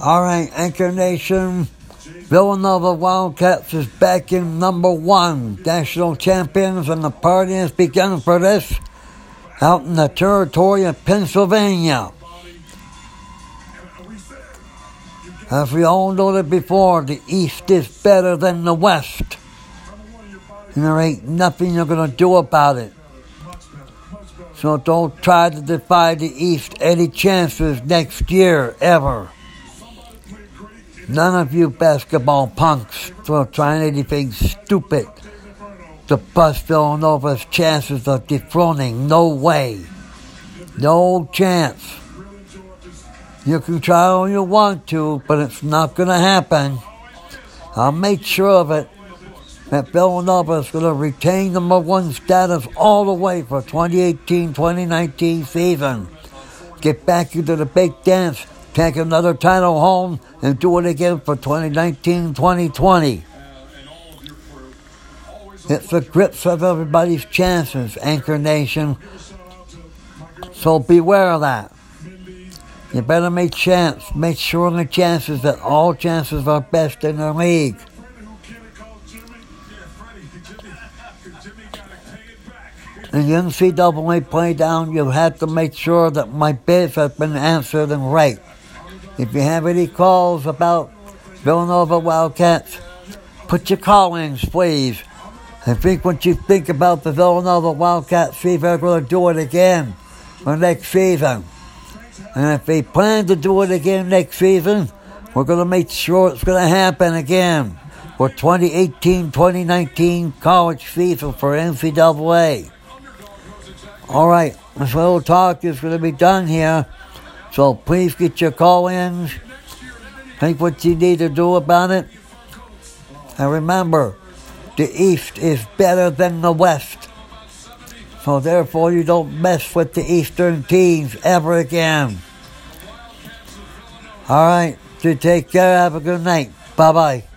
All right, Anchor Nation. Villanova Wildcats is back in number one. National champions, and the party has begun for this out in the territory of Pennsylvania. As we all noted before, the East is better than the West. And there ain't nothing you're going to do about it. So don't try to defy the East any chances next year, ever. None of you basketball punks will try anything stupid to bust Villanova's chances of dethroning. No way. No chance. You can try all you want to, but it's not going to happen. I'll make sure of it that Villanova is going to retain number one status all the way for 2018-2019 season. Get back into the big dance, take another title home, and do it again for 2019-2020. It's the grips of everybody's chances, Anchor Nation. So beware of that. You better make chance, make sure the chances that all chances are best in the league. In the NCAA play down, you have had to make sure that my bids have been answered and right. If you have any calls about Villanova Wildcats, put your call-ins, please. I think what you think about the Villanova Wildcats, see if they're going to do it again for next season. And if they plan to do it again next season, we're going to make sure it's going to happen again for 2018-2019 college season for NCAA. All right, this little talk is going to be done here, so please get your call-ins. Think what you need to do about it. And remember, the East is better than the West. So therefore, you don't mess with the Eastern teams ever again. All right, so take care. Have a good night. Bye bye.